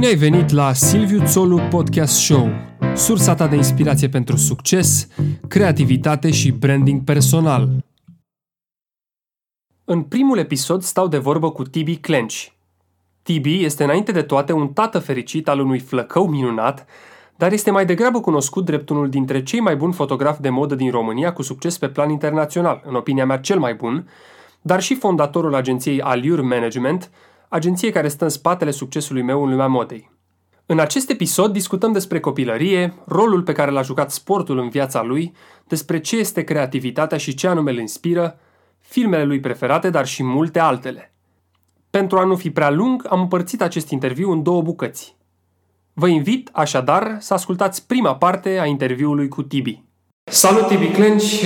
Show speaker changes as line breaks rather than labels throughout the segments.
Bine ai venit la Silviu Țolu Podcast Show, sursa ta de inspirație pentru succes, creativitate și branding personal. În primul episod stau de vorbă cu Tibi Clenci. Tibi este înainte de toate un tată fericit al unui flăcău minunat, dar este mai degrabă cunoscut drept unul dintre cei mai buni fotografi de modă din România cu succes pe plan internațional, în opinia mea cel mai bun, dar și fondatorul agenției Allure Management, agenție care stă în spatele succesului meu în lumea modei. În acest episod discutăm despre copilărie, rolul pe care l-a jucat sportul în viața lui, despre ce este creativitatea și ce anume îl inspiră, filmele lui preferate, dar și multe altele. Pentru a nu fi prea lung, am împărțit acest interviu în două bucăți. Vă invit, așadar, să ascultați prima parte a interviului cu Tibi. Salut, Tibi Clenci!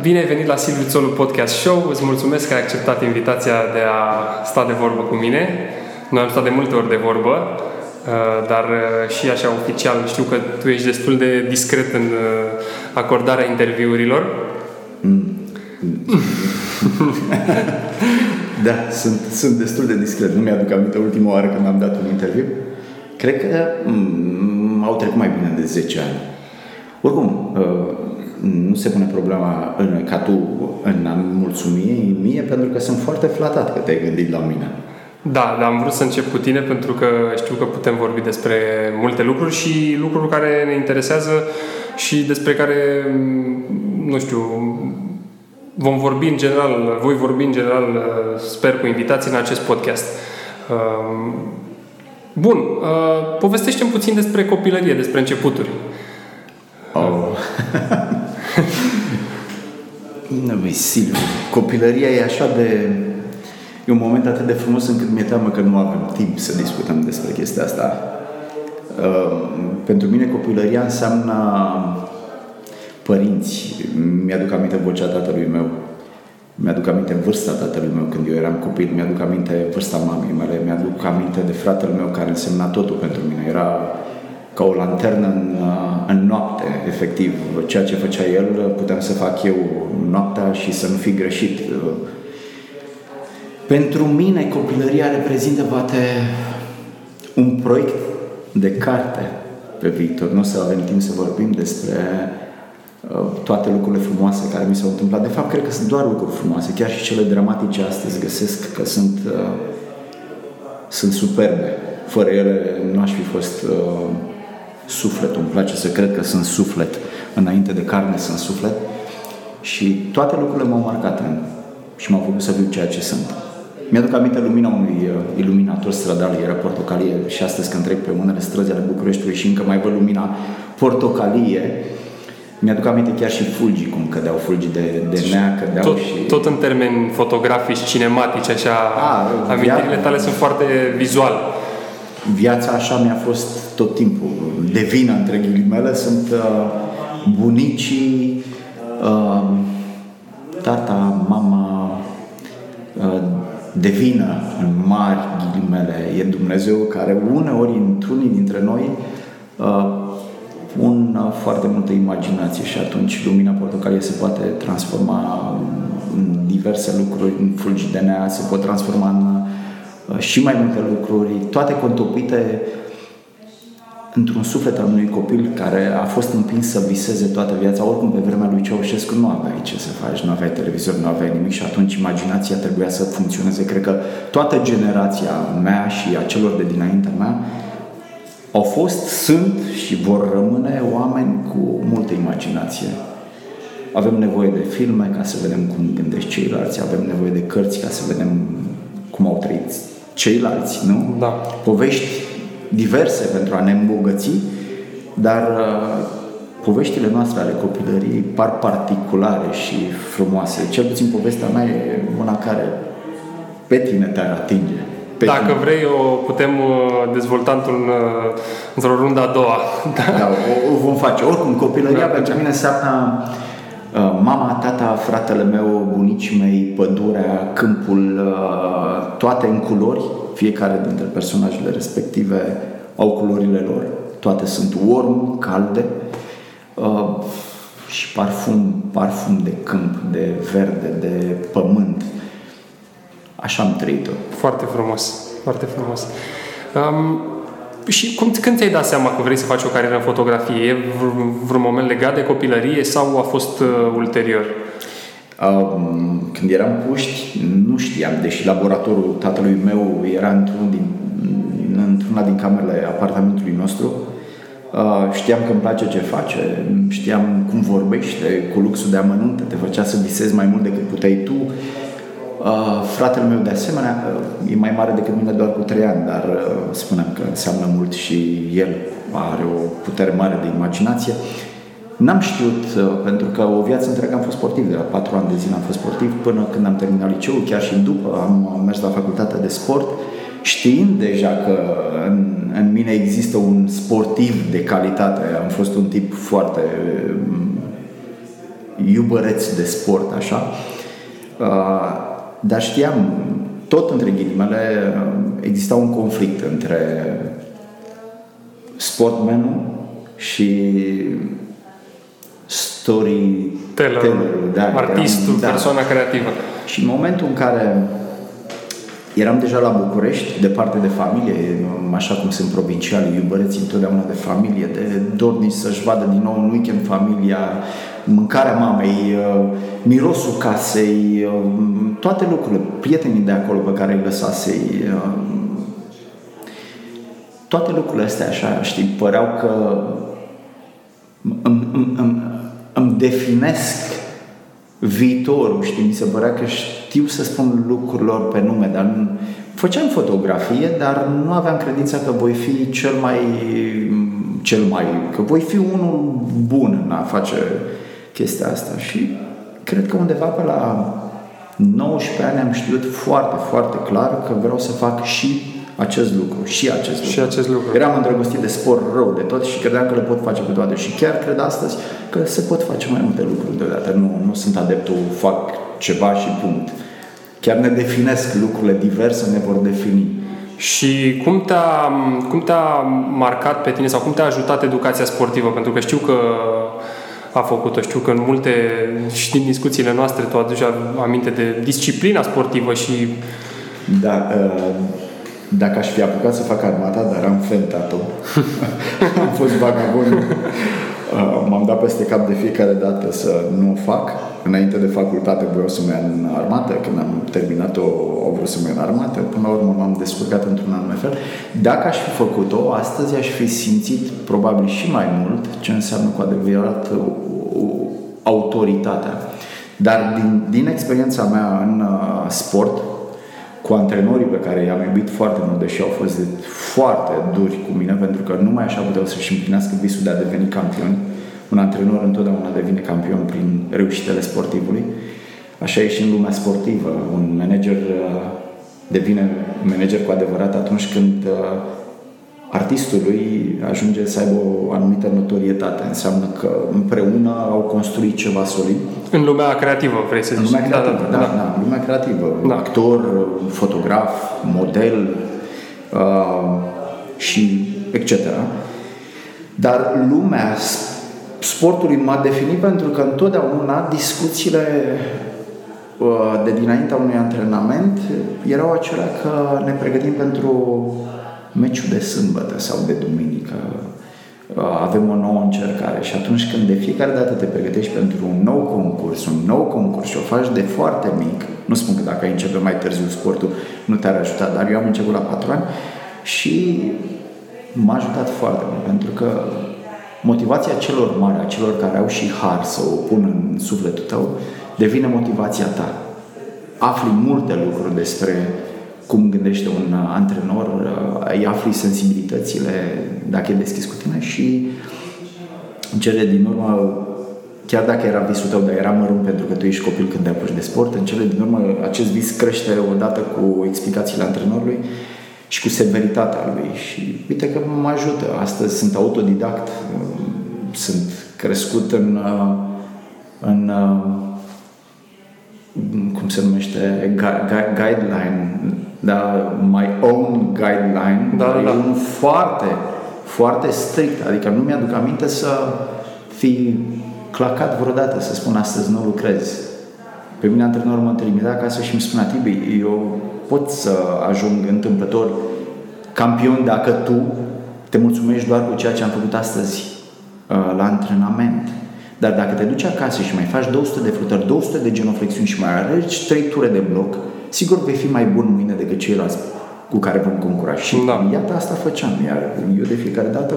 Bine ai venit la Silviu Țolu Podcast Show. Îți mulțumesc că ai acceptat invitația de a sta de vorbă cu mine. Noi am stat de multe ori de vorbă, dar și așa oficial știu că tu ești destul de discret în acordarea interviurilor. Mm.
da, sunt, sunt destul de discret. Nu mi-aduc aminte ultima oară când am dat un interviu. Cred că mm, au trecut mai bine de 10 ani. Oricum, uh, nu se pune problema în, ca tu în a mulțumi mie pentru că sunt foarte flatat că te-ai gândit la mine.
Da, dar am vrut să încep cu tine pentru că știu că putem vorbi despre multe lucruri și lucruri care ne interesează și despre care, mm, nu știu, vom vorbi în general, voi vorbi în general, uh, sper, cu invitații în acest podcast. Uh, bun, povestește-mi puțin despre copilărie, despre începuturi.
Oh. nu, Silviu, copilăria e așa de... E un moment atât de frumos încât mi-e teamă că nu avem timp să discutăm despre chestia asta. Uh, pentru mine copilăria înseamnă părinți. Mi-aduc aminte vocea tatălui meu. Mi-aduc aminte vârsta tatălui meu când eu eram copil. Mi-aduc aminte vârsta mamei mele. Mi-aduc aminte de fratele meu care însemna totul pentru mine. Era ca o lanternă în, uh, în noapte, efectiv. Ceea ce făcea el, puteam să fac eu noaptea și să nu fi greșit. Pentru mine, copilăria reprezintă, poate, un proiect de carte pe viitor. Nu o să avem timp să vorbim despre uh, toate lucrurile frumoase care mi s-au întâmplat. De fapt, cred că sunt doar lucruri frumoase. Chiar și cele dramatice astăzi găsesc că sunt, uh, sunt superbe. Fără ele nu aș fi fost uh, sufletul. Îmi place să cred că sunt suflet. Înainte de carne sunt suflet. Și toate lucrurile m-au marcat în, și m-au făcut să viu ceea ce sunt. Mi-aduc aminte lumina unui uh, iluminator stradal, era portocalie și astăzi când trec pe unele străzi ale Bucureștiului și încă mai văd lumina portocalie, mi-aduc aminte chiar și fulgii, cum cădeau fulgii de, de nea, cădeau
tot,
și...
Tot în termeni fotografici, cinematici, așa, A, amintirile tale sunt foarte vizuale
viața așa mi-a fost tot timpul. De vină, între ghilimele, sunt uh, bunicii, uh, tata, mama, uh, de vină, în mari ghilimele. E Dumnezeu care uneori, într-unii dintre noi, uh, un uh, foarte multă imaginație și atunci lumina portocalie se poate transforma în diverse lucruri, în fulgi de nea, se pot transforma în Uh, și mai multe lucruri, toate contopite într-un suflet al unui copil care a fost împins să viseze toată viața. Oricum, pe vremea lui Ceaușescu nu aveai ce să faci, nu aveai televizor, nu aveai nimic și atunci imaginația trebuia să funcționeze. Cred că toată generația mea și a celor de dinaintea mea au fost, sunt și vor rămâne oameni cu multă imaginație. Avem nevoie de filme ca să vedem cum gândesc ceilalți, avem nevoie de cărți ca să vedem cum au trăit ceilalți, nu?
Da.
Povești diverse pentru a ne îmbogăți, dar uh, poveștile noastre ale copilăriei par particulare și frumoase. Cel puțin povestea mea e una care pe tine te-ar atinge. Pe
Dacă tine. vrei, o putem uh, dezvolta într-un, uh, într-o rundă a doua.
Da, o, o vom face. Oricum, copilăria da, pentru mine înseamnă Uh, mama, tata, fratele meu, bunicii mei, pădurea, câmpul, uh, toate în culori, fiecare dintre personajele respective au culorile lor, toate sunt warm, calde uh, și parfum, parfum de câmp, de verde, de pământ. Așa am trăit-o.
Foarte frumos, foarte frumos. Um, și cum, când ți-ai dat seama că vrei să faci o carieră în fotografie? E vreun moment legat de copilărie sau a fost uh, ulterior?
Um, când eram puști, nu știam, deși laboratorul tatălui meu era într-un din, într-una din camerele apartamentului nostru. Uh, știam că îmi place ce face, știam cum vorbește, cu luxul de amănunte, te făcea să visezi mai mult decât puteai tu. Uh, fratele meu, de asemenea, uh, e mai mare decât mine doar cu trei ani, dar uh, spunem că înseamnă mult și el are o putere mare de imaginație. N-am știut, uh, pentru că o viață întreagă am fost sportiv, de la patru ani de zile am fost sportiv până când am terminat liceul, chiar și după am mers la facultatea de sport, știind deja că în, în mine există un sportiv de calitate. Am fost un tip foarte um, iubăreț de sport, așa. Uh, dar știam, tot între ghilimele, exista un conflict între sportmenul și storytellerul,
da, artistul, eram, da. persoana creativă.
Și în momentul în care eram deja la București, departe de familie, așa cum sunt provinciali, iubăreți întotdeauna de familie, de dornici să-și vadă din nou în weekend familia, mâncarea mamei, uh, mirosul casei, uh, toate lucrurile, prietenii de acolo pe care îi lăsasei, uh, toate lucrurile astea așa, știi, păreau că îmi, îmi, îmi, îmi definesc viitorul, știi, mi se părea că știu să spun lucrurilor pe nume, dar nu, făceam fotografie, dar nu aveam credința că voi fi cel mai cel mai, că voi fi unul bun în a face chestia asta. Și cred că undeva pe la 19 ani am știut foarte, foarte clar că vreau să fac și acest lucru, și acest lucru.
Și acest lucru.
Eram îndrăgostit de sport rău de tot și credeam că le pot face pe toate. Și chiar cred astăzi că se pot face mai multe lucruri deodată. Nu, nu sunt adeptul, fac ceva și punct. Chiar ne definesc lucrurile diverse, ne vor defini.
Și cum te-a, cum te-a marcat pe tine sau cum te-a ajutat educația sportivă? Pentru că știu că a făcut-o. Știu că în multe, și din discuțiile noastre, tu aduci aminte de disciplina sportivă și...
Da, uh, dacă aș fi apucat să fac armata, dar am fentat-o. am fost vagabond. Uh, m-am dat peste cap de fiecare dată să nu o fac. Înainte de facultate vreau să merg în armată. Când am terminat-o, au vrut să merg în armată. Până la urmă m-am descurcat într-un anume fel. Dacă aș fi făcut-o, astăzi aș fi simțit probabil și mai mult ce înseamnă cu adevărat autoritatea. Dar din, din experiența mea în uh, sport, cu antrenorii pe care i-am iubit foarte mult, deși au fost foarte duri cu mine, pentru că numai așa puteau să-și împlinească visul de a deveni campioni. Un antrenor întotdeauna devine campion prin reușitele sportivului. Așa e și în lumea sportivă. Un manager uh, devine manager cu adevărat atunci când uh, artistului ajunge să aibă o anumită notorietate. Înseamnă că împreună au construit ceva solid.
În lumea creativă, vrei să zici?
În lumea creativă, da, da, da, da în lumea creativă. Da. Actor, fotograf, model uh, și etc. Dar lumea sportului m-a definit pentru că întotdeauna discuțiile uh, de dinaintea unui antrenament erau acelea că ne pregătim pentru meciul de sâmbătă sau de duminică, uh, avem o nouă încercare și atunci când de fiecare dată te pregătești pentru un nou concurs, un nou concurs și o faci de foarte mic, nu spun că dacă ai începe mai târziu sportul nu te-ar ajuta, dar eu am început la 4 ani și m-a ajutat foarte mult pentru că motivația celor mari, a celor care au și har să o pun în sufletul tău, devine motivația ta. Afli multe lucruri despre cum gândește un uh, antrenor, uh, îi afli sensibilitățile dacă e deschis cu tine și în cele din urmă chiar dacă era visul tău, dar era mărunt pentru că tu ești copil când te apuci de sport, în cele din urmă acest vis crește odată cu explicațiile antrenorului și cu severitatea lui și uite că mă ajută. Astăzi sunt autodidact, sunt crescut în, uh, în cum se numește, guideline da, my own guideline, da, da. e un foarte, foarte strict. Adică nu mi-aduc aminte să fi clacat vreodată să spun astăzi nu lucrez. Pe mine antrenorul mă trimitea acasă și îmi spunea Tibi, eu pot să ajung întâmplător campion dacă tu te mulțumești doar cu ceea ce am făcut astăzi uh, la antrenament. Dar dacă te duci acasă și mai faci 200 de flutări, 200 de genoflexiuni și mai arăci 3 ture de bloc, sigur vei fi mai bun mâine decât ceilalți cu care vom concura. Și da. iată asta făceam. Iar eu de fiecare dată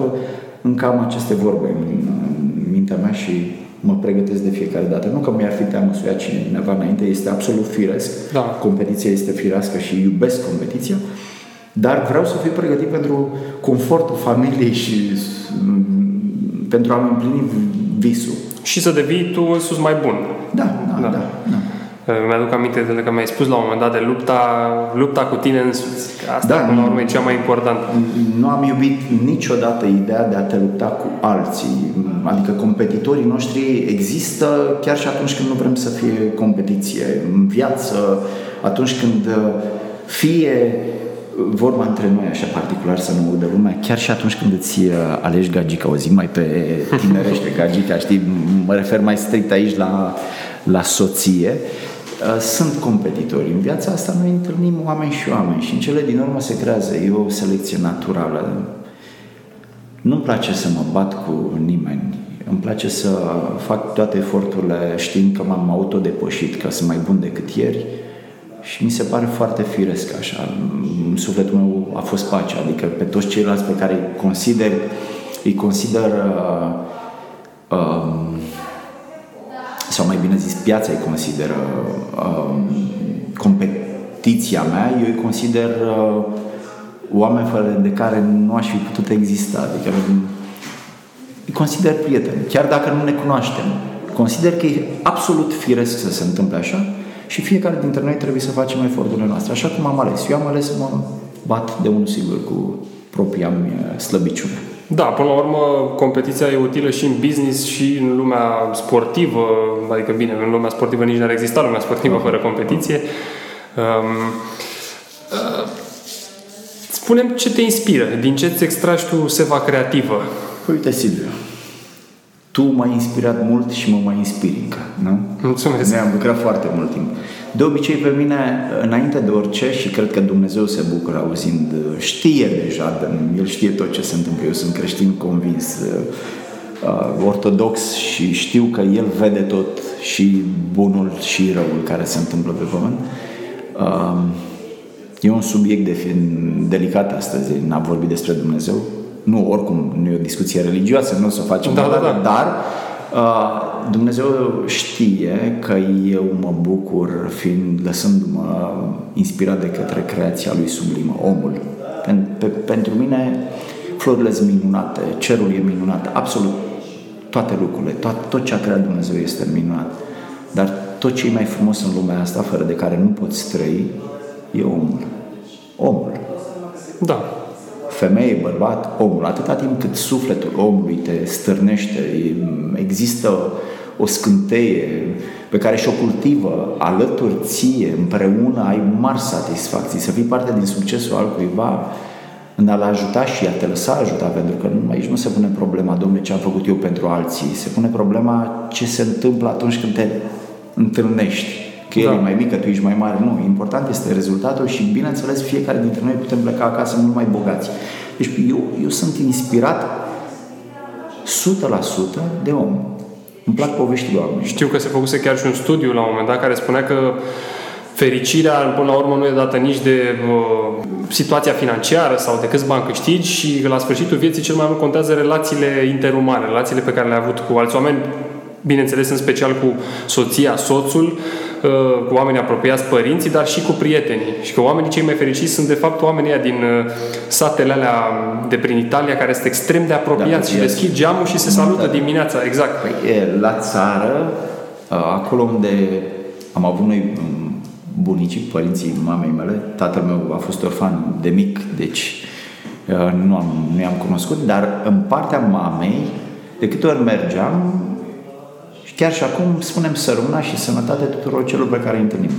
încă am aceste vorbe în, în mintea mea și mă pregătesc de fiecare dată. Nu că mi-ar fi teamă să ia cineva înainte, este absolut firesc.
Da.
Competiția este firească și iubesc competiția, dar vreau să fiu pregătit pentru confortul familiei și pentru a-mi împlini visul.
Și să devii tu însuți mai bun.
Da, da, da. da, da.
Uh, mi-aduc aminte de că mi-ai spus la un moment dat de lupta, lupta cu tine însuți. Asta, da, până la urmă, e cea mai importantă.
Nu am iubit niciodată ideea de a te lupta cu alții. Adică competitorii noștri există chiar și atunci când nu vrem să fie competiție. În viață, atunci când uh, fie vorba între noi, așa particular să nu de lumea, chiar și atunci când îți uh, alegi gagica, o zi mai pe tinerește gagica, știi, mă refer mai strict aici la, la soție, uh, sunt competitori. În viața asta noi întâlnim oameni și oameni și în cele din urmă se creează e o selecție naturală. Nu-mi place să mă bat cu nimeni. Îmi place să fac toate eforturile știind că m-am autodepășit, că sunt mai bun decât ieri, și mi se pare foarte firesc așa. În sufletul meu a fost pace, adică pe toți ceilalți pe care îi consider, îi consider uh, uh, sau mai bine zis, piața îi consideră uh, competiția mea, eu îi consider uh, oameni fără de care nu aș fi putut exista. Adică îi consider prieteni, chiar dacă nu ne cunoaștem. Consider că e absolut firesc să se întâmple așa și fiecare dintre noi trebuie să facem eforturile noastre. Așa cum am ales. Eu am ales să mă bat de unul singur cu propria mea slăbiciune.
Da, până la urmă, competiția e utilă și în business și în lumea sportivă, adică bine, în lumea sportivă nici n-ar exista lumea sportivă fără competiție. Um, uh, spunem ce te inspiră, din ce îți extragi tu seva creativă?
Păi uite, Silviu, tu m-ai inspirat mult și mă mai inspiri încă, nu?
Mulțumesc!
Ne-am lucrat foarte mult timp. De obicei pe mine, înainte de orice, și cred că Dumnezeu se bucură auzind, știe deja, El știe tot ce se întâmplă, eu sunt creștin convins, uh, ortodox și știu că El vede tot și bunul și răul care se întâmplă pe pământ. Uh, e un subiect de delicat astăzi, n-am vorbit despre Dumnezeu, nu, oricum, nu e o discuție religioasă, nu o să o facem,
da, da, da.
dar uh, Dumnezeu știe că eu mă bucur fiind, lăsându-mă inspirat de către creația lui sublimă, omul. Pentru mine, florile sunt minunate, cerul e minunat, absolut toate lucrurile, tot, tot ce a creat Dumnezeu este minunat. Dar tot ce e mai frumos în lumea asta, fără de care nu poți trăi, e omul. Omul.
Da
femeie, bărbat, omul. Atâta timp cât sufletul omului te stârnește, există o scânteie pe care și-o cultivă alături ție, împreună, ai mari satisfacții. Să fii parte din succesul altcuiva, în a-l ajuta și a te lăsa ajuta, pentru că aici nu se pune problema, domnule, ce am făcut eu pentru alții, se pune problema ce se întâmplă atunci când te întâlnești. Că el da. e mai mic, că tu ești mai mare. Nu, important este rezultatul și, bineînțeles, fiecare dintre noi putem pleca acasă mult mai bogați. Deci eu, eu sunt inspirat 100% de om. Îmi plac poveștile oamenilor.
Știu că se făcuse chiar și un studiu la un moment dat care spunea că fericirea până la urmă nu e dată nici de uh, situația financiară sau de câți bani câștigi și la sfârșitul vieții cel mai mult contează relațiile interumane, relațiile pe care le-ai avut cu alți oameni, bineînțeles în special cu soția, soțul, Uh, cu oamenii apropiați, părinții, dar și cu prietenii. Și că oamenii cei mai fericiți sunt de fapt oamenii din uh, satele alea de prin Italia care sunt extrem de apropiați da, și deschid geamul și se salută da. dimineața. Exact.
Păi, e, la țară, uh, acolo unde am avut noi um, bunicii, părinții mamei mele, tatăl meu a fost orfan de mic, deci nu am, nu i-am cunoscut, dar în partea mamei, de câte ori mergeam, Chiar și acum spunem săruna și sănătate tuturor celor pe care îi întâlnim.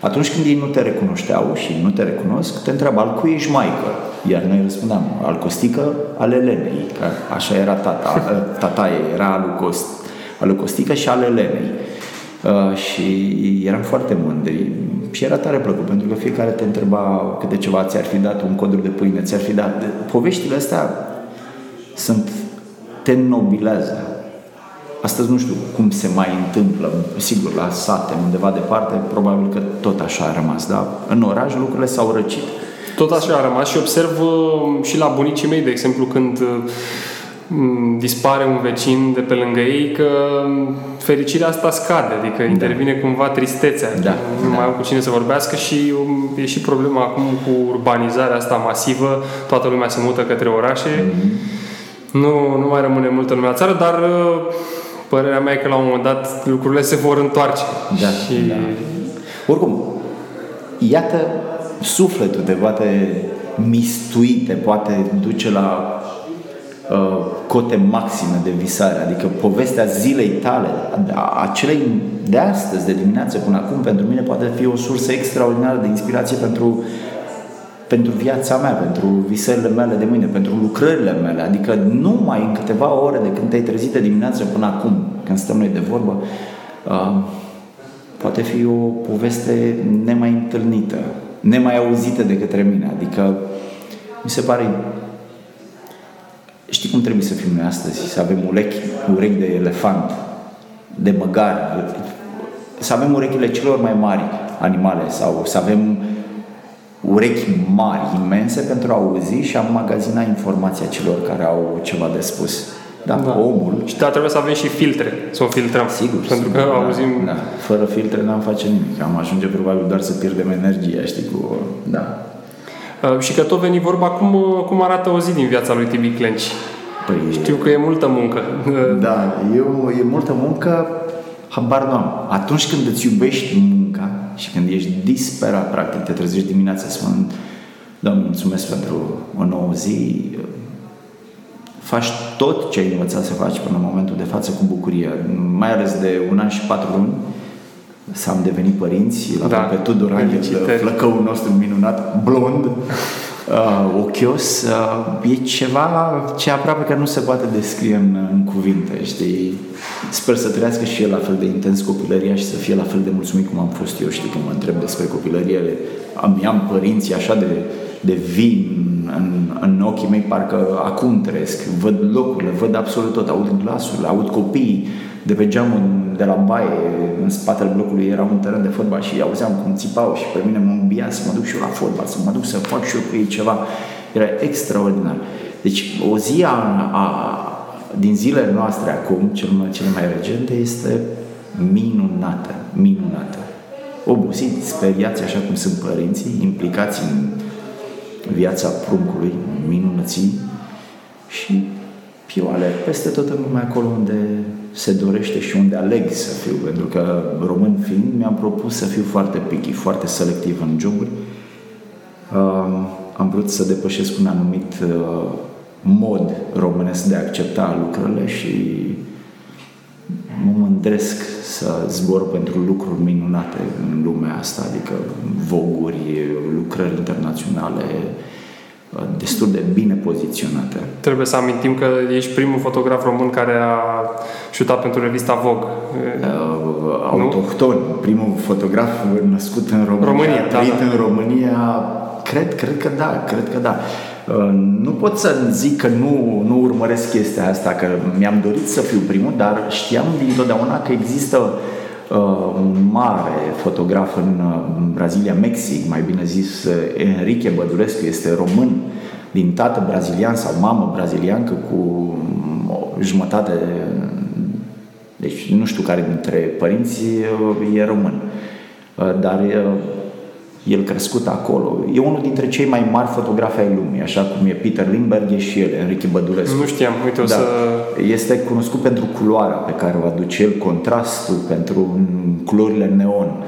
Atunci când ei nu te recunoșteau și nu te recunosc, te întreabă al cui ești maică? Iar noi răspundeam, al Costică, al Elenei, că așa era tata, tataie, era al lui, Cost, al lui Costică și al Elenei. Uh, și eram foarte mândri și era tare plăcut pentru că fiecare te întreba câte ceva ți-ar fi dat, un codru de pâine ți-ar fi dat. Poveștile astea sunt, te nobilează. Astăzi nu știu cum se mai întâmplă, sigur, la sate, undeva departe, probabil că tot așa a rămas, dar în oraș lucrurile s-au răcit.
Tot așa a rămas și observ uh, și la bunicii mei, de exemplu, când uh, dispare un vecin de pe lângă ei, că fericirea asta scade, adică da. intervine cumva tristețea,
da.
nu
da.
mai au cu cine să vorbească și um, e și problema acum cu urbanizarea asta masivă, toată lumea se mută către orașe, mm-hmm. nu, nu mai rămâne multă lumea țară, dar uh, părerea mea e că la un moment dat lucrurile se vor întoarce.
Da, și... da. Oricum, iată, sufletul te poate mistui, te poate duce la uh, cote maxime de visare, adică povestea zilei tale, a acelei de astăzi, de dimineață până acum, pentru mine poate fi o sursă extraordinară de inspirație pentru pentru viața mea, pentru visările mele de mâine, pentru lucrările mele. Adică numai în câteva ore de când te-ai trezit de dimineață până acum, când stăm noi de vorbă, uh, poate fi o poveste nemai întâlnită, nemai auzită de către mine. Adică mi se pare Știi cum trebuie să fim noi astăzi? Să avem urechi, urechi de elefant, de măgar, să avem urechile celor mai mari animale sau să avem urechi mari, imense pentru a auzi și a magazina informația celor care au ceva de spus. Da, da. omul...
Și da, trebuie să avem și filtre, să o filtrăm.
Sigur.
Pentru
sigur,
că
da,
auzim...
Da. Fără filtre n-am face nimic. Am ajunge probabil doar să pierdem energia, știi, cu... Da.
Uh, și că tot veni vorba, cum, uh, cum arată o zi din viața lui Tibi Clenci? Păi, Știu că e multă muncă.
Da, eu, e multă muncă, habar nu am. Atunci când îți iubești munca și când ești disperat, practic, te trezești dimineața spun, Doamne, mulțumesc pentru o nouă zi, faci tot ce ai învățat să faci până în momentul de față cu bucurie, mai ales de un an și patru luni, să am devenit părinți, la da. pe Tudor flăcăul nostru minunat, blond, uh, ochios, uh, e ceva ce aproape că nu se poate descrie în, în cuvinte, știi? Sper să trăiască și el la fel de intens copilăria și să fie la fel de mulțumit cum am fost eu, știi, când mă întreb despre copilărie, am, am părinții așa de, de vin în, în ochii mei, parcă acum trăiesc, văd locurile, văd absolut tot, aud glasurile, aud copiii, de pe geamul de la baie, în spatele blocului era un teren de fotbal și auzeam cum țipau și pe mine mă îmbia să mă duc și eu la fotbal, să mă duc să fac și eu cu ei ceva. Era extraordinar. Deci o zi a, a, din zilele noastre acum, cel mai, cel mai recente, este minunată, minunată. Obosiți, speriați așa cum sunt părinții, implicați în viața pruncului, minunății și pioale peste tot în lumea acolo unde se dorește și unde aleg să fiu, pentru că român fiind, mi-am propus să fiu foarte picky, foarte selectiv în joburi. Uh, am vrut să depășesc un anumit uh, mod românesc de a accepta lucrurile și mă mândresc să zbor pentru lucruri minunate în lumea asta, adică voguri, lucrări internaționale, destul de bine poziționate.
Trebuie să amintim că ești primul fotograf român care a șutat pentru revista Vogue.
Uh, autohton, nu? primul fotograf născut în România, România trăit da, da. în România, cred, cred că da, cred că da. Uh, nu pot să zic că nu, nu urmăresc chestia asta, că mi-am dorit să fiu primul, dar știam dintotdeauna că există uh, un mare fotograf în, uh, în Brazilia, Mexic, mai bine zis, uh, Enrique Bădulescu, este român, din tată brazilian sau mamă braziliancă cu mm, o jumătate, deci nu știu care dintre părinți e român. Dar el crescut acolo. E unul dintre cei mai mari fotografi ai lumii, așa cum e Peter Lindbergh, e și el, Enrique Bădulescu.
Nu știam, uite, o da. să...
Este cunoscut pentru culoarea pe care o aduce el, contrastul, pentru culorile neon.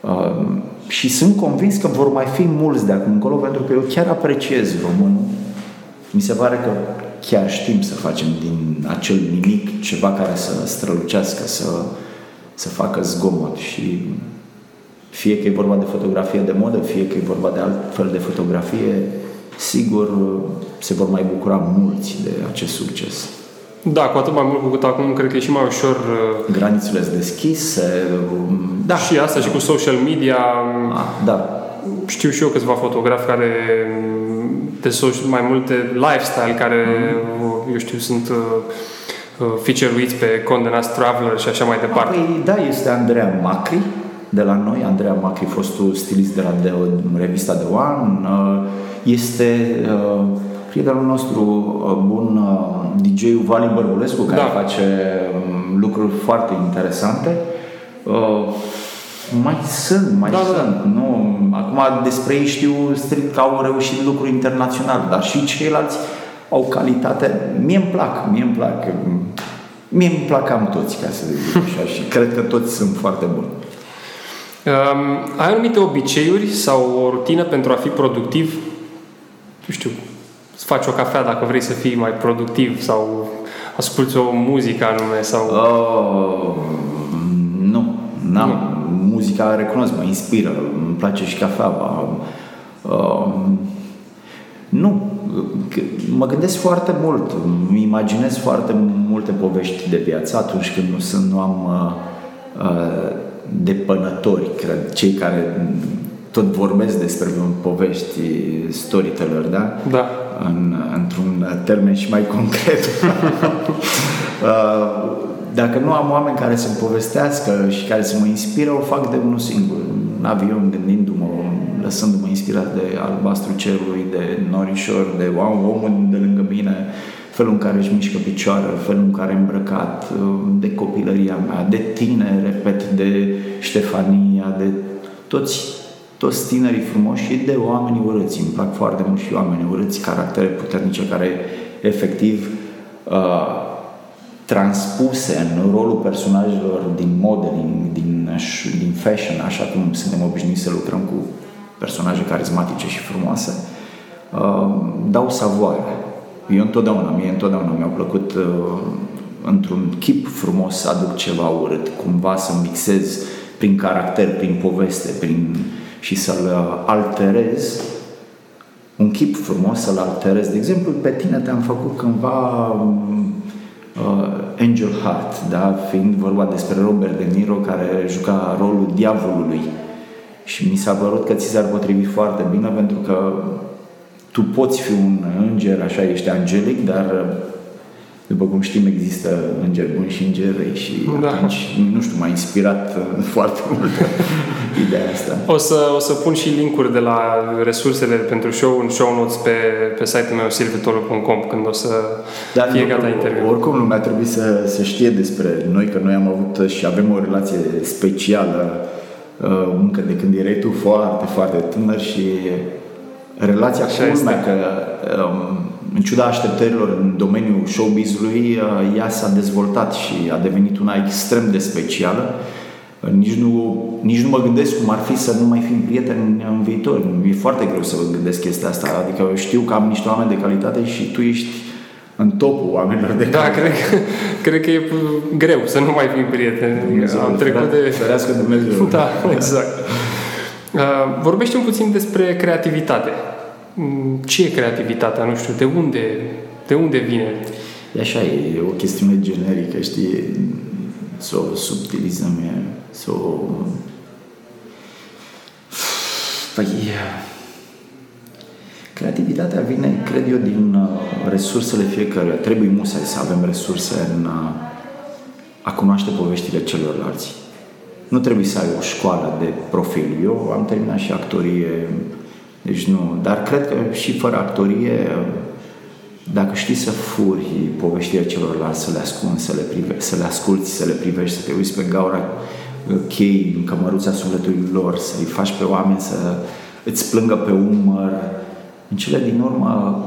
Uh, și sunt convins că vor mai fi mulți de acum încolo, pentru că eu chiar apreciez românul. Mi se pare că chiar știm să facem din acel nimic ceva care să strălucească, să, să facă zgomot și fie că e vorba de fotografie de modă, fie că e vorba de alt fel de fotografie, sigur se vor mai bucura mulți de acest succes.
Da, cu atât mai mult cu cât acum cred că e și mai ușor...
Uh, Granițele sunt deschise. Um,
da. Și asta da. și cu social media.
Ah, da.
Știu și eu câțiva fotografi care de social, mai multe lifestyle care mm-hmm. eu știu, sunt uh, uh, feature-uiți pe Condenați Traveler și așa mai departe.
Păi, da, este Andreea Macri de la noi, Andreea Macri, fostul stilist de la de, revista The One, uh, este uh, prietenul nostru uh, bun, uh, DJ-ul Vali Bărbulescu, care da. face um, lucruri foarte interesante. Uh, mai sunt, mai da, da, da. sunt. Da. Nu, acum despre ei știu strict că au reușit lucruri internaționale, dar și ceilalți au calitate. Mie îmi plac, mie îmi plac. Mie îmi plac cam toți, ca să zic așa, și cred că toți sunt foarte buni.
Um, ai anumite obiceiuri sau o rutină pentru a fi productiv? Nu știu, să faci o cafea dacă vrei să fii mai productiv sau asculti o muzică anume sau...
Uh, nu, n-am. Nu muzica, recunosc, mă inspiră, îmi place și cafeaua. Uh, nu, mă gândesc foarte mult, îmi imaginez foarte multe povești de viață atunci când nu, sunt, nu am uh, uh, depănători, cred, cei care tot vorbesc despre povești storyteller, da?
Da.
În, într-un termen și mai concret. uh, dacă nu am oameni care să-mi povestească și care să mă inspire, o fac de unul singur. În avion, gândindu-mă, lăsându-mă inspirat de albastru cerului, de norișor, de omul de lângă mine, felul în care își mișcă picioarele, felul în care e îmbrăcat, de copilăria mea, de tine, repet, de Ștefania, de toți, toți tinerii frumoși și de oamenii urâți. Îmi plac foarte mult și oamenii urâți, caractere puternice care efectiv uh, transpuse în rolul personajelor din modeling, din, din fashion, așa cum suntem obișnuiți să lucrăm cu personaje carismatice și frumoase, uh, dau savoare. Eu întotdeauna, mie întotdeauna mi-a plăcut uh, într-un chip frumos să aduc ceva urât, cumva să mixez prin caracter, prin poveste, prin și să-l uh, alterez un chip frumos, să-l alterez. De exemplu, pe tine te-am făcut cândva um, uh, Angel Heart, da? fiind vorba despre Robert De Niro care juca rolul diavolului și mi s-a părut că ți s-ar potrivi foarte bine pentru că tu poți fi un înger, așa ești angelic, dar după cum știm, există îngeri buni și îngeri răi și da. atunci, nu știu, m-a inspirat uh, foarte mult ideea asta.
O să, o să pun și linkuri de la resursele pentru show în show notes pe, pe site-ul meu silvitolo.com când o să Dar fie gata interviul.
Oricum lumea trebuie să, să știe despre noi, că noi am avut și avem o relație specială uh, încă de când erai tu foarte, foarte tânăr și relația cu lumea, că um, în ciuda așteptărilor în domeniul showbiz-ului, uh, ea s-a dezvoltat și a devenit una extrem de specială. Uh, nici nu, nici nu mă gândesc cum ar fi să nu mai fim prieteni în viitor. E foarte greu să vă gândesc chestia asta. Adică eu știu că am niște oameni de calitate și tu ești în topul oamenilor de
Da, cred că, cred că e greu să nu mai fim prieteni. Dumnezeu, am trecut de...
Ferească Dumnezeu.
Da, exact. Uh, vorbește un puțin despre creativitate. Mm, ce e creativitatea? Nu știu, de unde, de unde vine?
E așa, e o chestiune generică, știi? Să o subtilizăm, e, să o... Păi, creativitatea vine, cred eu, din uh, resursele fiecăruia. Trebuie musai să avem resurse în uh, a cunoaște poveștile celorlalți. Nu trebuie să ai o școală de profil. Eu am terminat și actorie deci nu, dar cred că și fără actorie, dacă știi să furi povestirea celorlalți, să le ascunzi, să le, prive, să le asculti, să le privești, să te uiți pe gaura uh, chei în cămăruța sufletului lor, să-i faci pe oameni să îți plângă pe umăr. În cele din urmă,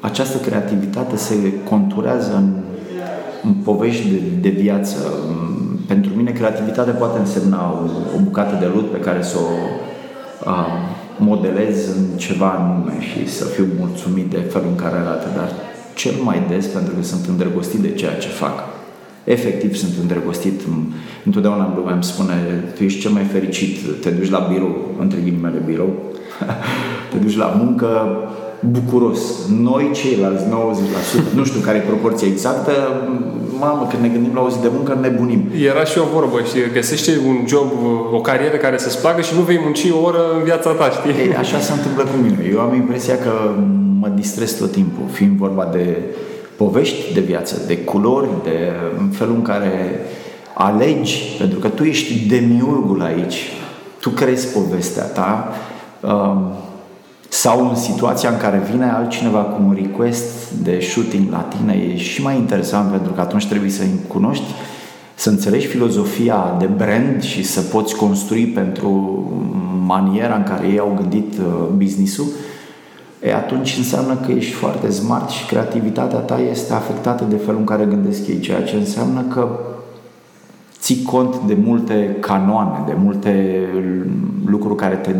această creativitate se conturează în, în povești de, de viață. Pentru mine, creativitatea poate însemna o, o bucată de lut pe care să o uh, modelez în ceva anume și să fiu mulțumit de felul în care arată, dar cel mai des pentru că sunt îndrăgostit de ceea ce fac. Efectiv sunt îndrăgostit. Întotdeauna lumea îmi spune, tu ești cel mai fericit, te duci la birou, între ghilimele birou, te duci la muncă, bucuros. Noi, ceilalți 90%, nu știu care e proporția exactă, mamă, când ne gândim la o zi de muncă, nebunim.
Era și o vorbă, și găsește un job, o carieră care să-ți placă și nu vei munci o oră în viața ta, știi?
Ei, așa se întâmplă cu mine. Eu am impresia că mă distrez tot timpul, fiind vorba de povești de viață, de culori, de felul în care alegi, pentru că tu ești demiurgul aici, tu crezi povestea ta, um, sau în situația în care vine altcineva cu un request de shooting la tine, e și mai interesant pentru că atunci trebuie să-i cunoști, să înțelegi filozofia de brand și să poți construi pentru maniera în care ei au gândit uh, business-ul, e, atunci înseamnă că ești foarte smart și creativitatea ta este afectată de felul în care gândesc ei, ceea ce înseamnă că ții cont de multe canoane, de multe lucruri care te,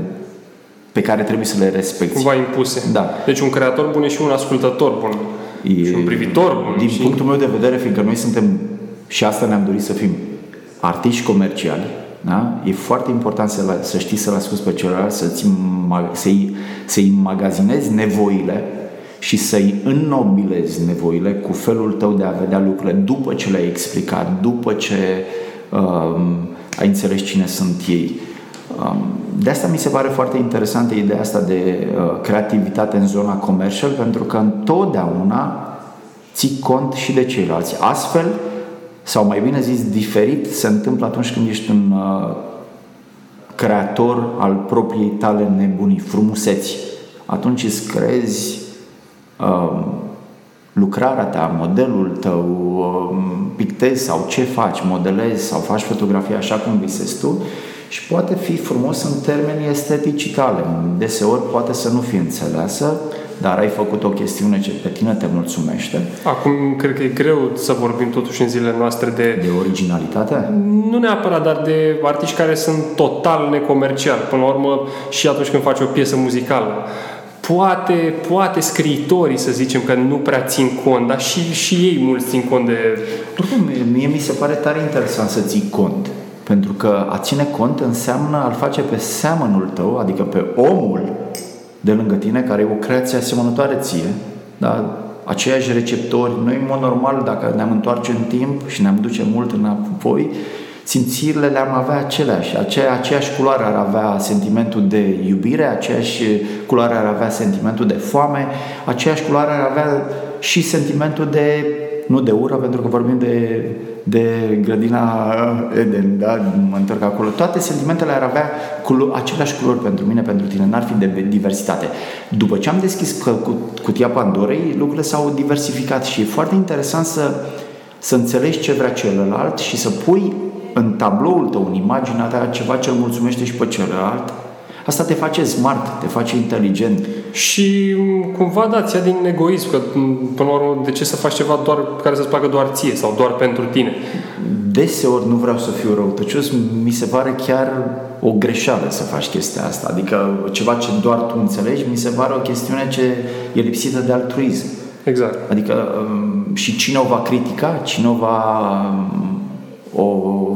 pe care trebuie să le respecti.
Cumva impuse.
Da.
Deci un creator bun e și un ascultător bun. E, și un privitor bun.
Din
și...
punctul meu de vedere, fiindcă noi suntem, și asta ne-am dorit să fim, artiști comerciali, da? E foarte important să, să știi să-l asculti pe celălalt, să-ți, să-i, să-i magazinezi nevoile și să-i înnobilezi nevoile cu felul tău de a vedea lucrurile după ce le-ai explicat, după ce um, ai înțeles cine sunt ei. Um, de asta mi se pare foarte interesantă ideea asta de uh, creativitate în zona commercial, pentru că întotdeauna ții cont și de ceilalți. Astfel, sau mai bine zis, diferit se întâmplă atunci când ești un uh, creator al propriei tale nebunii, frumuseți. Atunci îți crezi uh, lucrarea ta, modelul tău, uh, pictezi sau ce faci, modelezi sau faci fotografie așa cum visezi tu și poate fi frumos în termenii estetici tale. Deseori poate să nu fie înțeleasă, dar ai făcut o chestiune ce pe tine te mulțumește.
Acum cred că e greu să vorbim totuși în zilele noastre de...
De originalitate?
Nu neapărat, dar de artiști care sunt total necomerciali. Până la urmă, și atunci când faci o piesă muzicală. Poate, poate scriitorii, să zicem, că nu prea țin cont, dar și, și ei mulți țin cont de...
Mie mi se pare tare interesant să ții cont. Pentru că a ține cont înseamnă a-l face pe seamănul tău, adică pe omul de lângă tine, care e o creație asemănătoare ție, da? aceiași receptori. Noi, în mod normal, dacă ne-am întoarce în timp și ne-am duce mult înapoi, simțirile le-am avea aceleași. Aceea, aceeași culoare ar avea sentimentul de iubire, aceeași culoare ar avea sentimentul de foame, aceeași culoare ar avea și sentimentul de, nu de ură, pentru că vorbim de de grădina Eden, da? mă întorc acolo. Toate sentimentele ar avea culo- aceleași culori pentru mine, pentru tine, n-ar fi de diversitate. După ce am deschis cutia Pandorei, lucrurile s-au diversificat și e foarte interesant să, să înțelegi ce vrea celălalt și să pui în tabloul tău, în imaginea ta, ceva ce îl mulțumește și pe celălalt Asta te face smart, te face inteligent.
Și mm, cumva da, ți din egoism, că mm, până la urmă de ce să faci ceva doar care să-ți placă doar ție sau doar pentru tine?
Deseori nu vreau să fiu răutăcios, mi se pare chiar o greșeală să faci chestia asta. Adică ceva ce doar tu înțelegi, mi se pare o chestiune ce e lipsită de altruism.
Exact.
Adică mm, și cine o va critica, cine o va o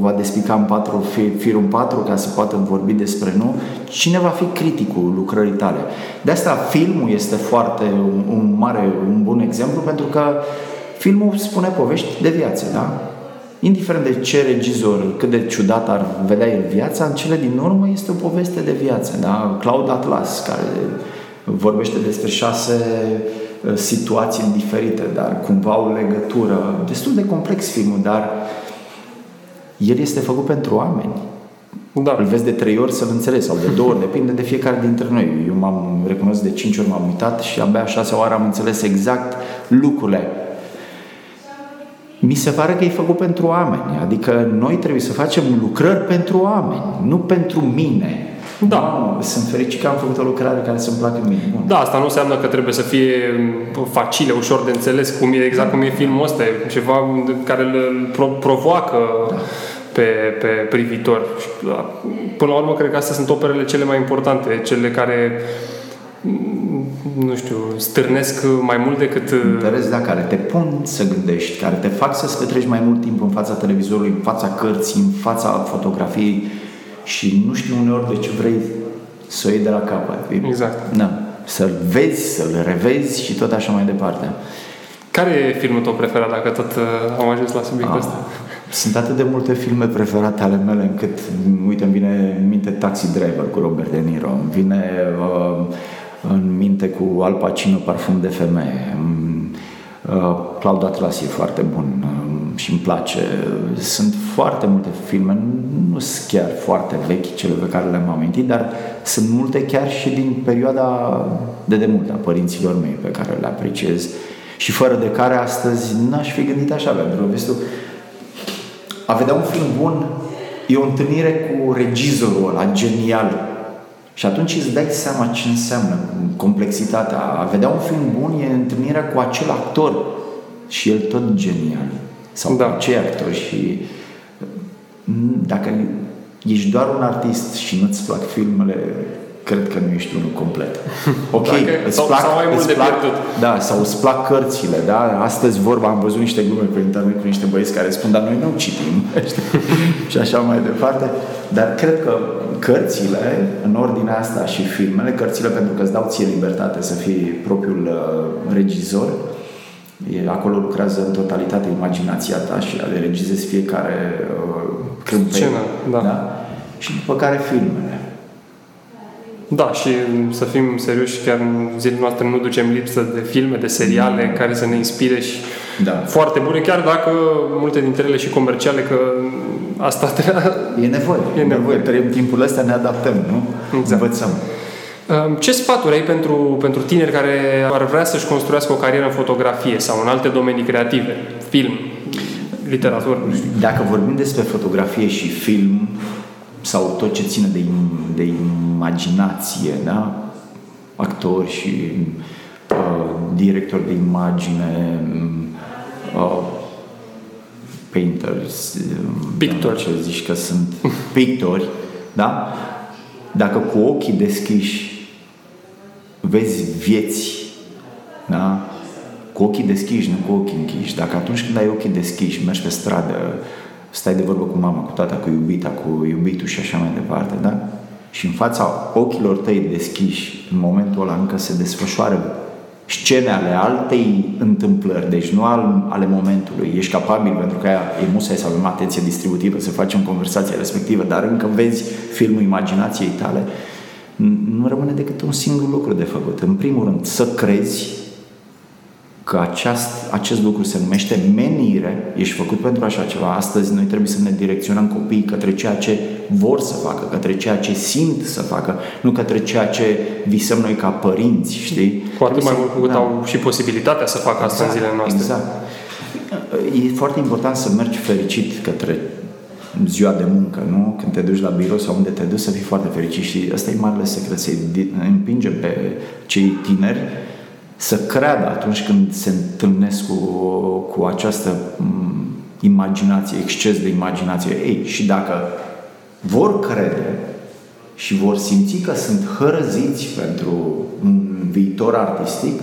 va despica în patru, firul în patru ca să poată vorbi despre nu, cine va fi criticul lucrării tale. De asta filmul este foarte un, un mare, un bun exemplu pentru că filmul spune povești de viață, da? Indiferent de ce regizor, cât de ciudat ar vedea el viața, în cele din urmă este o poveste de viață, da? Cloud Atlas, care vorbește despre șase uh, situații diferite, dar cumva o legătură. Destul de complex filmul, dar el este făcut pentru oameni.
Da.
Îl vezi de trei ori să-l înțelegi sau de două ori, depinde de fiecare dintre noi. Eu m-am recunosc de cinci ori m-am uitat și abia a șasea oară am înțeles exact lucrurile. Mi se pare că e făcut pentru oameni, adică noi trebuie să facem lucrări pentru oameni, nu pentru mine.
Da.
Nu, sunt fericit că am făcut o lucrare care să-mi placă mie. Bun.
Da, asta nu înseamnă că trebuie să fie facile, ușor de înțeles, cum e, exact cum e filmul ăsta, e ceva care îl provoacă da. Pe, pe privitor. Da, până la urmă, cred că astea sunt operele cele mai importante, cele care nu știu, stârnesc mai mult decât...
Interes, da, care te pun să gândești, care te fac să-ți petreci mai mult timp în fața televizorului, în fața cărții, în fața fotografiei și nu știu uneori de ce vrei să o iei de la capăt.
Exact.
Da. Să-l vezi, să-l revezi și tot așa mai departe.
Care e filmul tău preferat, dacă tot uh, am ajuns la subiectul ah, ăsta?
Sunt atât de multe filme preferate ale mele încât, uite, îmi vine în minte Taxi Driver cu Robert De Niro, îmi vine uh, în minte cu Al Pacino Parfum de femeie, Uh, Cloud Atlas e foarte bun uh, și îmi place. Sunt foarte multe filme, nu sunt chiar foarte vechi cele pe care le-am amintit, dar sunt multe chiar și din perioada de demult a părinților mei pe care le apreciez și fără de care astăzi n-aș fi gândit așa, pentru că, vezi tu, a vedea un film bun e o întâlnire cu regizorul ăla genial și atunci îți dai seama ce înseamnă complexitatea. A vedea un film bun e întâlnirea cu acel actor și el tot genial. Sau da. cu acei actori și mm, dacă ești doar un artist și nu-ți plac filmele, cred că nu ești unul complet. Ok, Dacă, îți
sau,
plac,
sau mai mult
îți
de
plac,
pierdut.
Da, sau îți plac cărțile, da? Astăzi vorba, am văzut niște glume pe internet cu niște băieți care spun, dar noi nu citim, și așa mai departe. Dar cred că cărțile, în ordinea asta și filmele, cărțile pentru că îți dau ție libertate să fii propriul uh, regizor, e, acolo lucrează în totalitate imaginația ta și ale regizezi fiecare uh, câmpei,
da.
da? Și după care filmele.
Da, și să fim serioși, chiar în zilele noastre nu ducem lipsă de filme, de seriale mm. care să ne inspire și
Da.
foarte bune, chiar dacă multe dintre ele și comerciale, că asta trebuie...
E nevoie.
E nevoie.
Trăim timpul ăsta, ne adaptăm, nu?
Exact.
Învățăm.
Um, Ce sfaturi ai pentru, pentru tineri care ar vrea să-și construiască o carieră în fotografie sau în alte domenii creative, film, literatură, nu știu?
Dacă vorbim despre fotografie și film sau tot ce ține de, im- de imaginație, da? actori și uh, directori de imagine, uh, painters, uh,
Pictori.
ce zici că sunt pictori, da? Dacă cu ochii deschiși vezi vieți, da? Cu ochii deschiși, nu cu ochii închiși. Dacă atunci când ai ochii deschiși, mergi pe stradă, stai de vorbă cu mama, cu tata, cu iubita, cu iubitul și așa mai departe, da? Și în fața ochilor tăi deschiși, în momentul ăla încă se desfășoară scene ale altei întâmplări, deci nu al, ale momentului. Ești capabil, pentru că aia e musai să avem atenție distributivă, să facem conversația respectivă, dar încă vezi filmul imaginației tale, n- nu rămâne decât un singur lucru de făcut. În primul rând, să crezi că aceast, acest lucru se numește menire, ești făcut pentru așa ceva. Astăzi noi trebuie să ne direcționăm copiii către ceea ce vor să facă, către ceea ce simt să facă, nu către ceea ce visăm noi ca părinți, știi?
Cu atât mai
Trebuie
mult
să-
cu cât
da.
au și posibilitatea să facă asta în zilele noastre.
Exact. E foarte important să mergi fericit către ziua de muncă, nu? Când te duci la birou sau unde te duci să fii foarte fericit și ăsta e marele secret, să împingem pe cei tineri să creadă atunci când se întâlnesc cu, cu această m, imaginație, exces de imaginație. Ei, și dacă vor crede și vor simți că sunt hărăziți pentru un viitor artistic,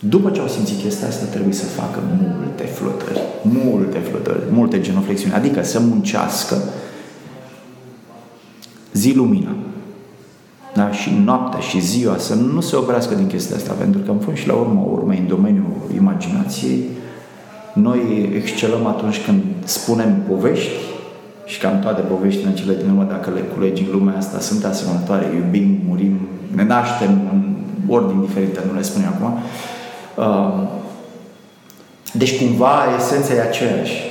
după ce au simțit chestia asta, trebuie să facă multe flotări, multe flotări, multe genoflexiuni, adică să muncească zi lumina. Da? Și noaptea și ziua să nu se oprească din chestia asta, pentru că în fond și la urmă, urmă în domeniul imaginației, noi excelăm atunci când spunem povești și cam toate poveștile în cele din urmă, dacă le culegi în lumea asta, sunt asemănătoare, iubim, murim, ne naștem în ordini diferite, nu le spun eu acum. Uh, Deci cumva esența e aceeași.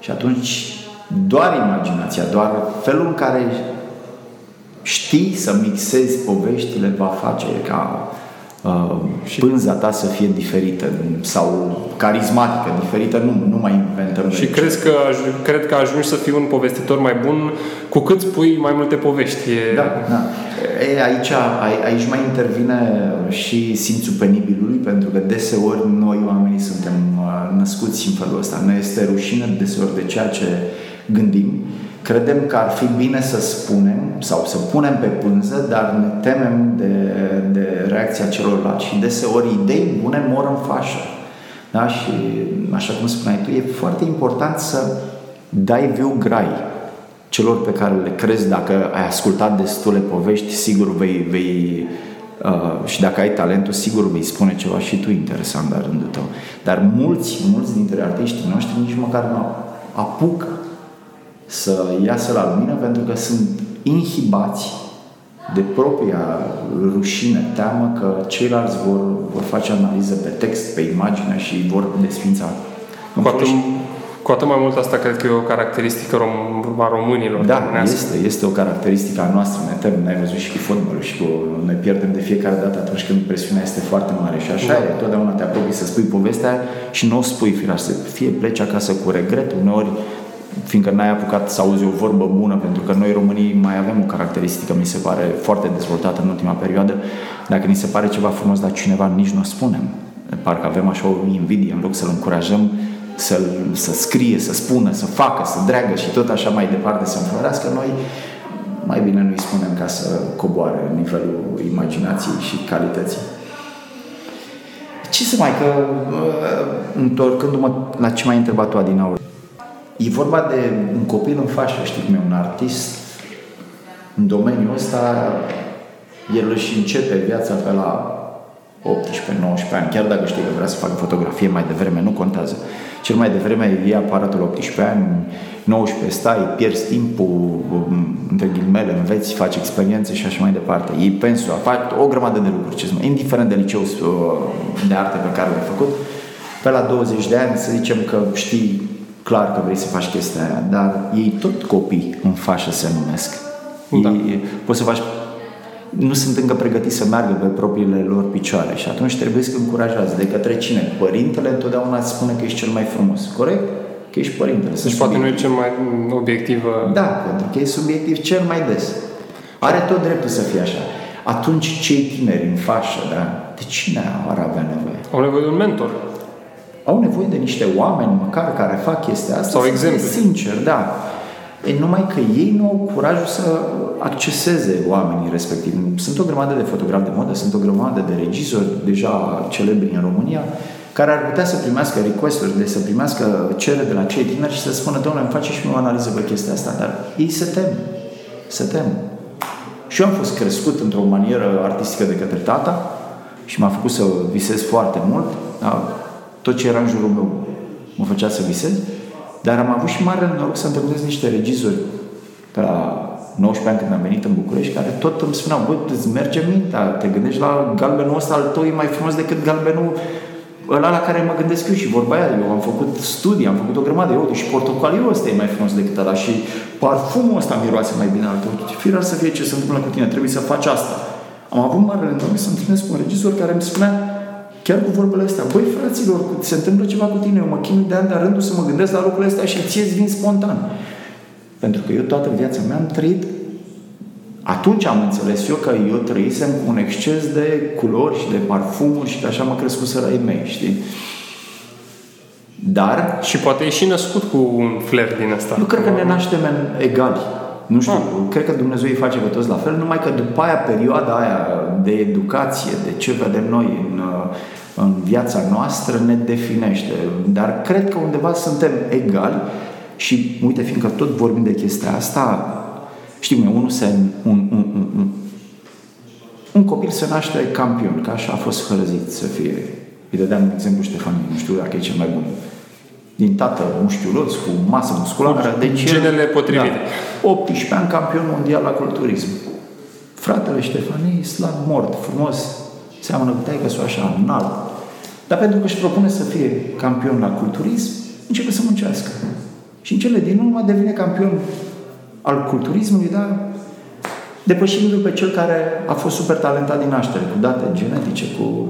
Și atunci doar imaginația, doar felul în care știi să mixezi poveștile va face ca uh, pânza ta să fie diferită sau carismatică, diferită, nu, nu mai inventăm.
Și
noi.
crezi că, aj- cred că ajungi să fii un povestitor mai bun cu cât spui mai multe povești. E...
Da, da. E, aici, ai- aici mai intervine și simțul penibilului, pentru că deseori noi oamenii suntem uh, născuți în felul ăsta. Ne este rușine deseori de ceea ce gândim. Credem că ar fi bine să spunem sau să punem pe pânză, dar ne temem de, de reacția celorlalți și deseori idei bune mor în fașă. Da? Și așa cum spuneai tu, e foarte important să dai viu grai celor pe care le crezi, dacă ai ascultat destule povești, sigur vei, vei uh, și dacă ai talentul, sigur vei spune ceva și tu interesant la rândul tău. Dar mulți, mulți dintre artiștii noștri nici măcar nu apucă să iasă la lumină pentru că sunt inhibați de propria rușine, teamă că ceilalți vor, vor face analiză pe text, pe imagine și vor desfința.
Cu atât, cu atât mai mult asta cred că e o caracteristică rom- a românilor.
Da, este, este o caracteristică a noastră. Ne tem, n-ai văzut și cu fotbalul și cu, ne pierdem de fiecare dată atunci când presiunea este foarte mare. Și așa da. e, totdeauna te apropii să spui povestea și nu o spui să Fie pleci acasă cu regret, uneori fiindcă n-ai apucat să auzi o vorbă bună, pentru că noi românii mai avem o caracteristică, mi se pare, foarte dezvoltată în ultima perioadă. Dacă ni se pare ceva frumos, dar cineva nici nu o spunem. Parcă avem așa o invidie, în loc să-l încurajăm să, să scrie, să spună, să facă, să dreagă și tot așa mai departe să înflorească, noi mai bine nu-i spunem ca să coboare nivelul imaginației și calității. Ce să mai, că întorcându-mă la ce m-ai întrebat tu, Adinaur, e vorba de un copil în fașă, știi cum e, un artist în domeniul ăsta, el își începe viața pe la 18-19 ani, chiar dacă știi că vrea să facă fotografie mai devreme, nu contează. Cel mai devreme e aparatul 18 ani, 19 stai, pierzi timpul, um, între ghilimele, înveți, faci experiențe și așa mai departe. Iei pensul, faci o grămadă de lucruri, ce indiferent de liceu uh, de arte pe care l-ai făcut, pe la 20 de ani să zicem că știi clar că vrei să faci chestia aia, dar ei tot copii în fașă se numesc. Da. Ei, poți să faci nu sunt încă pregătiți să meargă pe propriile lor picioare și atunci trebuie să încurajați. De către cine? Părintele întotdeauna îți spune că ești cel mai frumos. Corect? Că ești părintele.
Deci poate nu e cel mai obiectiv.
Da, pentru că e subiectiv cel mai des. Are tot dreptul să fie așa. Atunci cei tineri în fașă, da? De cine ar avea nevoie?
Au nevoie de un mentor.
Au nevoie de niște oameni măcar care fac chestia asta.
Sau exemplu.
Sincer, da. E numai că ei nu au curajul să acceseze oamenii respectivi. Sunt o grămadă de fotografi de modă, sunt o grămadă de regizori deja celebri în România care ar putea să primească request-uri, de să primească cerere de la cei tineri și să spună, domnule, îmi face și mie o analiză pe chestia asta, dar ei se tem. Se tem. Și eu am fost crescut într-o manieră artistică de către tata și m-a făcut să visez foarte mult. Da? Tot ce era în jurul meu mă făcea să visez. Dar am avut și mare noroc să întâlnesc niște regizori pe la 19 ani când am venit în București, care tot îmi spuneau, bă, îți merge mintea, te gândești la galbenul ăsta al tău, e mai frumos decât galbenul ăla la care mă gândesc eu și vorba aia, eu am făcut studii, am făcut o grămadă, eu, și portocaliul ăsta e mai frumos decât ăla și parfumul ăsta miroase mai bine al tău. Firar să fie ce se întâmplă cu tine, trebuie să faci asta. Am avut mare noroc să întâlnesc un regizor care îmi spunea, chiar cu vorbele astea, băi fraților, se întâmplă ceva cu tine, eu mă chinui de ani de rândul să mă gândesc la lucrurile astea și ție îți vin spontan. Pentru că eu toată viața mea am trăit atunci am înțeles eu că eu trăisem cu un exces de culori și de parfumuri și de așa mă crescut sărăi mei, știi? Dar...
Și poate e și născut cu un flair din asta.
Nu cred că ne naștem egali. Nu știu, ah. cred că Dumnezeu îi face pe toți la fel, numai că după aia, perioada aia de educație, de ce vedem noi în, în viața noastră, ne definește. Dar cred că undeva suntem egali și, uite, fiindcă tot vorbim de chestia asta, știm, unul se, un, un, un, un, un copil se naște campion, că așa a fost hărăzit să fie. Îi dădeam un exemplu Ștefan, nu știu dacă e cel mai bun din tată musculos, cu masă musculară. Deci
Genele potrivite.
Da, 18 ani campion mondial la culturism. Fratele Ștefanii, slab mort, frumos, seamănă cu taică așa, înalt. Dar pentru că își propune să fie campion la culturism, începe să muncească. Și în cele din urmă devine campion al culturismului, dar depășindu-l pe cel care a fost super talentat din naștere, cu date genetice, cu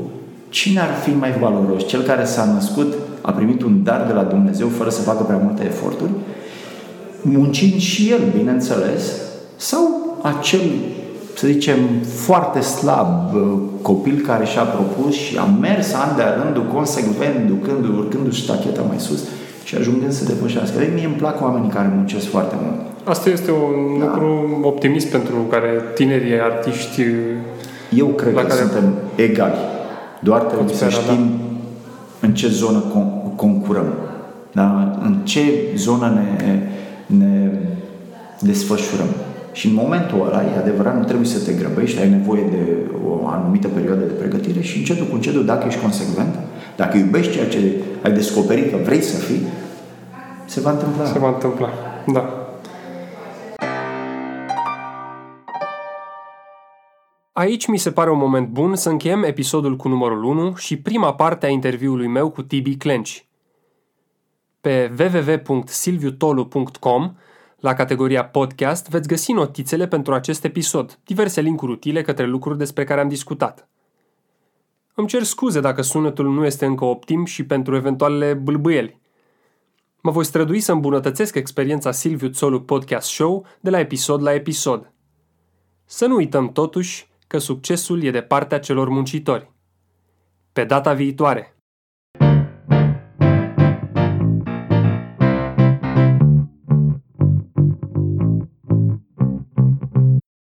cine ar fi mai valoros? Cel care s-a născut a primit un dar de la Dumnezeu fără să facă prea multe eforturi, muncind și el, bineînțeles, sau acel, să zicem, foarte slab uh, copil care și-a propus și a mers an de rândul, consecvent, ducându urcându-și tacheta mai sus și ajungând să depășească. De mie îmi plac oamenii care muncesc foarte mult.
Asta este un da. lucru optimist pentru care tinerii artiști
Eu cred că care suntem egali. Doar trebuie să știm da în ce zonă con- concurăm, da? în ce zonă ne, ne desfășurăm. Și în momentul ăla, e adevărat, nu trebuie să te grăbești, ai nevoie de o anumită perioadă de pregătire și încetul cu încetul, dacă ești consecvent, dacă iubești ceea ce ai descoperit că vrei să fii, se va întâmpla.
Se va întâmpla, da. Aici mi se pare un moment bun să încheiem episodul cu numărul 1 și prima parte a interviului meu cu Tibi Clenci. Pe www.silviutolu.com, la categoria podcast, veți găsi notițele pentru acest episod, diverse linkuri utile către lucruri despre care am discutat. Îmi cer scuze dacă sunetul nu este încă optim și pentru eventualele bâlbâieli. Mă voi strădui să îmbunătățesc experiența Silviu Țolu Podcast Show de la episod la episod. Să nu uităm totuși că succesul e de partea celor muncitori. Pe data viitoare!